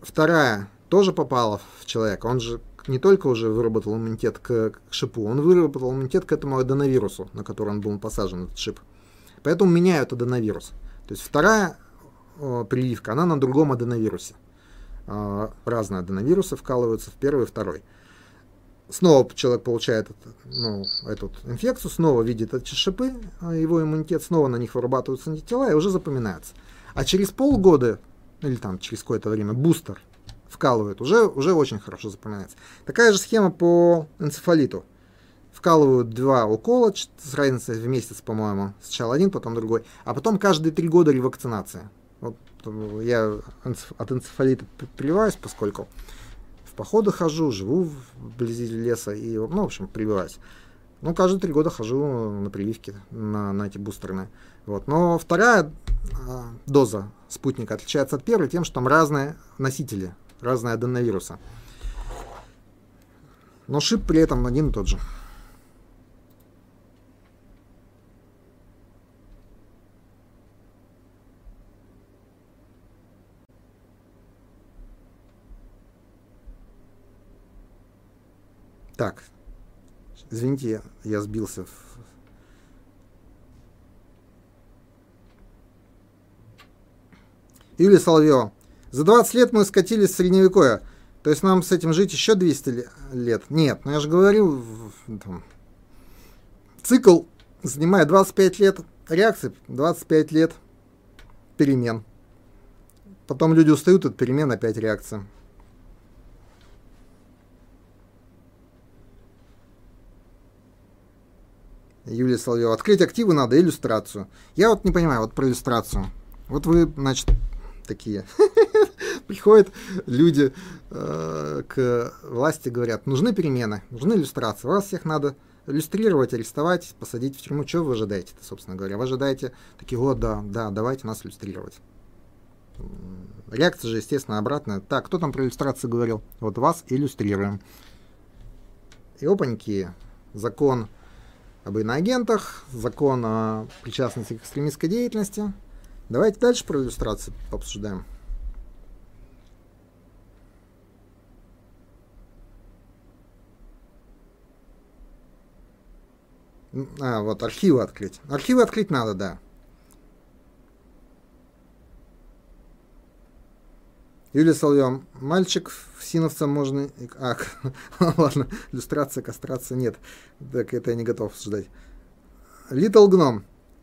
вторая тоже попала в человека, он же не только уже выработал иммунитет к, к шипу, он выработал иммунитет к этому аденовирусу, на который он был посажен, этот шип. Поэтому меняют аденовирус. То есть вторая о, прививка, она на другом аденовирусе. Э, разные аденовирусы вкалываются в первый и второй. Снова человек получает ну, эту инфекцию, снова видит эти шипы, а, его иммунитет, снова на них вырабатываются антитела и уже запоминается. А через полгода, или там через какое-то время, бустер вкалывает, уже, уже очень хорошо запоминается. Такая же схема по энцефалиту. Вкалывают два укола с разницей в месяц, по-моему. Сначала один, потом другой. А потом каждые три года ревакцинация. Вот я от энцефалита прививаюсь, поскольку в походы хожу, живу вблизи леса и, ну, в общем, прививаюсь. Ну, каждые три года хожу на прививки, на, на эти бустерные. Вот. Но вторая э, доза спутника отличается от первой тем, что там разные носители, разные аденовируса. Но шип при этом один и тот же. Так, извините, я, сбился. Юлия Соловьева. За 20 лет мы скатились в средневековье. То есть нам с этим жить еще 200 лет? Нет, ну я же говорил, там, цикл занимает 25 лет реакции, 25 лет перемен. Потом люди устают от перемен, опять реакция. Юлия Соловьева. Открыть активы надо, иллюстрацию. Я вот не понимаю, вот про иллюстрацию. Вот вы, значит, такие. [laughs] Приходят люди э, к власти, говорят, нужны перемены, нужны иллюстрации. Вас всех надо иллюстрировать, арестовать, посадить в тюрьму. Чего вы ожидаете-то, собственно говоря? Вы ожидаете такие, вот, да, да, давайте нас иллюстрировать. Реакция же, естественно, обратная. Так, кто там про иллюстрации говорил? Вот вас иллюстрируем. И опаньки, закон об иноагентах, закон о причастности к экстремистской деятельности. Давайте дальше про иллюстрации пообсуждаем. А, вот архивы открыть. Архивы открыть надо, да. Юлия Соловьева, мальчик в синовца можно... А, [laughs] ладно, иллюстрация, кастрация нет. Так это я не готов обсуждать. Little Gnome.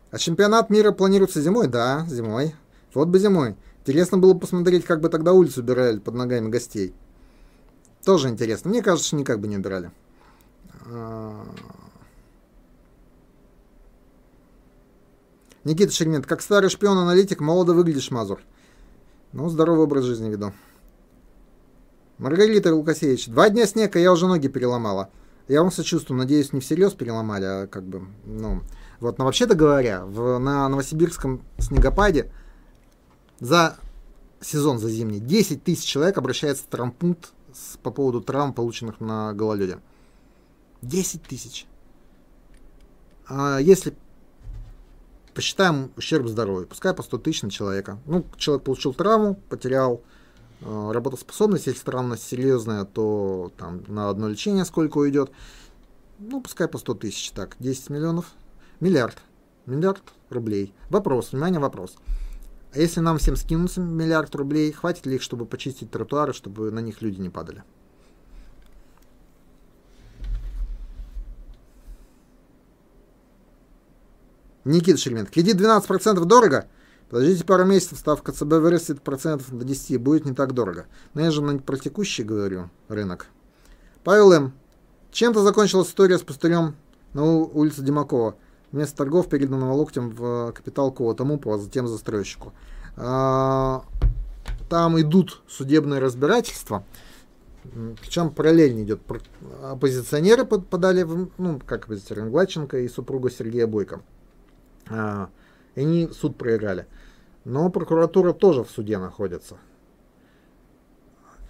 А чемпионат мира планируется зимой? Да, зимой. Вот бы зимой. Интересно было посмотреть, как бы тогда улицу убирали под ногами гостей. Тоже интересно. Мне кажется, никак бы не убирали. А. Никита Шермент, как старый шпион-аналитик, молодо выглядишь, Мазур. Ну, здоровый образ жизни веду. Маргарита Лукасевич, два дня снега, я уже ноги переломала. Я вам сочувствую, надеюсь, не всерьез переломали, а как бы, ну... Вот, но вообще-то говоря, в, на Новосибирском снегопаде за сезон, за зимний, 10 тысяч человек обращается в травмпункт с, по поводу травм, полученных на гололеде. 10 тысяч. А если посчитаем ущерб здоровью, пускай по 100 тысяч на человека. Ну, человек получил травму, потерял э, работоспособность, если травма серьезная, то там на одно лечение сколько уйдет. Ну, пускай по 100 тысяч, так, 10 миллионов, миллиард, миллиард рублей. Вопрос, внимание, вопрос. А если нам всем скинуться миллиард рублей, хватит ли их, чтобы почистить тротуары, чтобы на них люди не падали? Никита Шельменко. Кредит 12% дорого? Подождите пару месяцев, ставка ЦБ вырастет процентов до 10, будет не так дорого. Но я же про текущий говорю рынок. Павел М. Чем-то закончилась история с пустырем на улице Димакова. Вместо торгов переданного локтем в капитал кого-то МУПа, а затем застройщику. А, там идут судебные разбирательства. Причем параллельно идет. Оппозиционеры подали, ну, как оппозиционер, Гладченко и супруга Сергея Бойко. А, и они суд проиграли. Но прокуратура тоже в суде находится.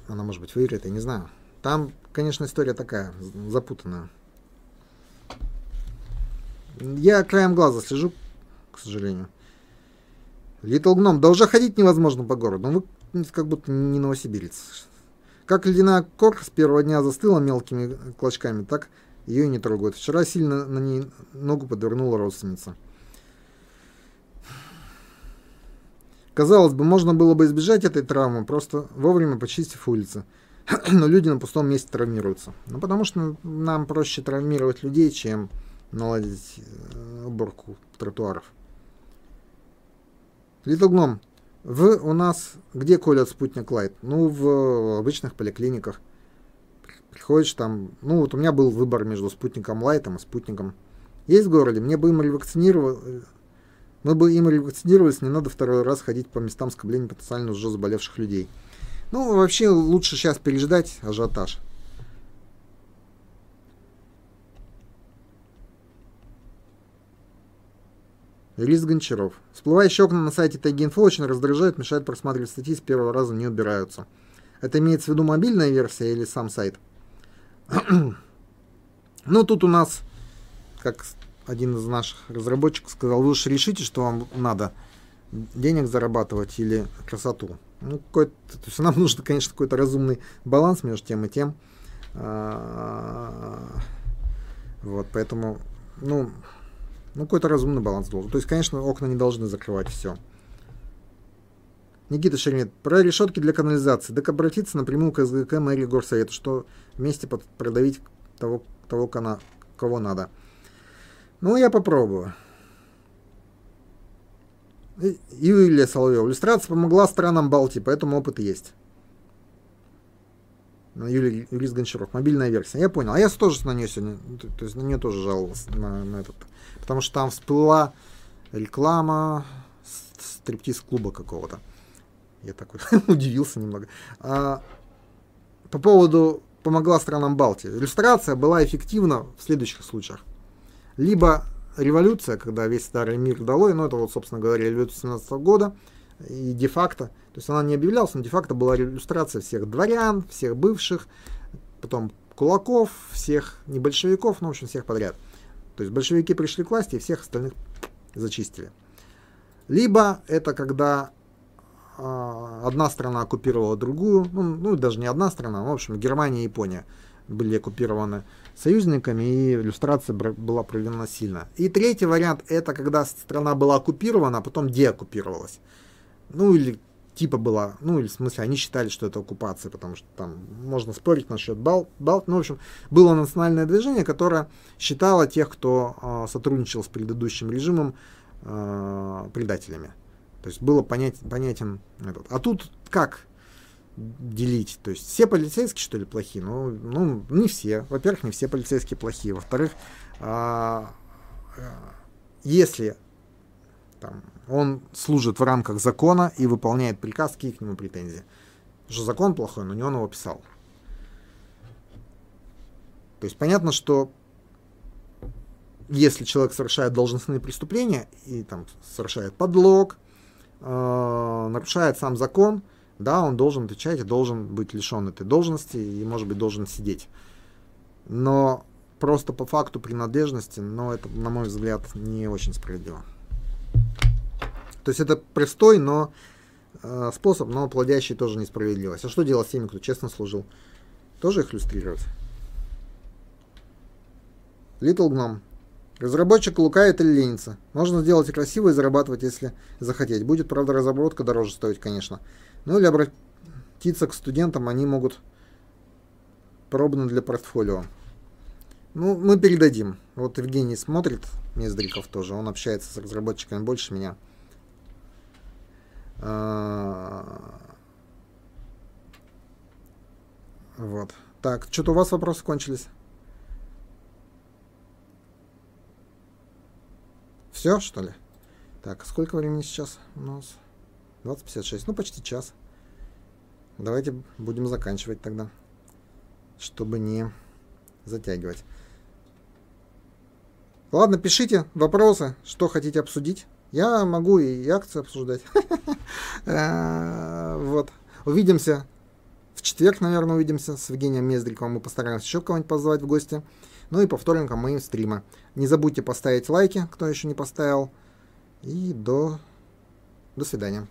Она, может быть, выиграет, я не знаю. Там, конечно, история такая, запутанная. Я краем глаза слежу к сожалению. Литл Гном, да уже ходить невозможно по городу. Ну вы как будто не новосибирец. Как ледяная корка с первого дня застыла мелкими клочками, так ее и не трогают. Вчера сильно на ней ногу подвернула родственница. Казалось бы, можно было бы избежать этой травмы, просто вовремя почистив улицы. [clears throat] Но люди на пустом месте травмируются. Ну, потому что нам проще травмировать людей, чем наладить э, уборку тротуаров. Little Гном, вы у нас где колят спутник Лайт? Ну, в обычных поликлиниках. Приходишь там, ну вот у меня был выбор между спутником Лайтом и спутником. Есть в городе, мне бы им ревакцинировать, мы бы им ревакцинировались, не надо второй раз ходить по местам скопления потенциально уже заболевших людей. Ну, вообще лучше сейчас переждать ажиотаж. Рис Гончаров. Всплывающие окна на сайте Тайгинфо очень раздражают, мешают просматривать статьи, с первого раза не убираются. Это имеется в виду мобильная версия или сам сайт? [clears throat] ну, тут у нас, как один из наших разработчиков сказал, вы уж решите, что вам надо, денег зарабатывать или красоту. Ну, то есть нам [laughs] нужно, конечно, какой-то разумный баланс между тем и тем. А, вот, поэтому, ну, ну, какой-то разумный баланс должен. То есть, конечно, окна не должны закрывать все. Никита Шеремет, про решетки для канализации. Так обратиться напрямую к СГК мэрии горсовета, что вместе под, продавить того, того кого Ну, я попробую. Юлия Соловьева. Иллюстрация помогла странам Балтии, поэтому опыт есть. Ну, Юлий, Юрий Гончаров. Мобильная версия. Я понял. А я тоже на нее сегодня, то есть на нее тоже жаловался, на, на этот. Потому что там всплыла реклама стриптиз-клуба какого-то. Я такой [laughs] удивился немного. А, по поводу помогла странам Балтии. Иллюстрация была эффективна в следующих случаях. Либо революция, когда весь старый мир долой, ну это вот, собственно говоря, революция 17 года, и де-факто, то есть она не объявлялась, но де-факто была иллюстрация всех дворян, всех бывших, потом кулаков, всех небольшевиков, ну, в общем, всех подряд. То есть большевики пришли к власти и всех остальных зачистили. Либо это когда э, одна страна оккупировала другую, ну, ну даже не одна страна, в общем, Германия и Япония были оккупированы союзниками, и иллюстрация была проведена сильно. И третий вариант это когда страна была оккупирована, а потом деоккупировалась. Ну или типа была, ну или в смысле они считали, что это оккупация, потому что там можно спорить насчет Бал, Бал, ну в общем было национальное движение, которое считало тех, кто э, сотрудничал с предыдущим режимом э, предателями. То есть было понять, понятен этот. А тут как? Делить. То есть все полицейские, что ли, плохие? Ну, ну не все. Во-первых, не все полицейские плохие. Во-вторых, а, а, если там, он служит в рамках закона и выполняет приказ, какие к нему претензии? Потому что закон плохой, но не он его писал. То есть понятно, что если человек совершает должностные преступления и там совершает подлог, э, нарушает сам закон, да, он должен отвечать должен быть лишен этой должности и, может быть, должен сидеть. Но просто по факту принадлежности, но это, на мой взгляд, не очень справедливо. То есть это простой, но э, способ, но плодящий тоже несправедливость. А что делать с теми, кто честно служил? Тоже их иллюстрировать? Little Gnome. Разработчик лукает или ленится. Можно сделать красиво и зарабатывать, если захотеть. Будет, правда, разработка дороже стоить, конечно. Ну или обратиться к студентам, они могут пробно для портфолио. Ну, мы передадим. Вот Евгений смотрит, Мездриков тоже, он общается с разработчиками больше меня. А, вот. Так, что-то у вас вопросы кончились? Все, что ли? Так, сколько времени сейчас у нас? 20.56, ну почти час. Давайте будем заканчивать тогда, чтобы не затягивать. Ладно, пишите вопросы, что хотите обсудить. Я могу и акции обсуждать. [laughs] Э, вот. Увидимся в четверг, наверное, увидимся с Евгением Мездриковым. Мы постараемся еще кого-нибудь позвать в гости. Ну и по вторникам стрима. Не забудьте поставить лайки, кто еще не поставил. И до, до свидания.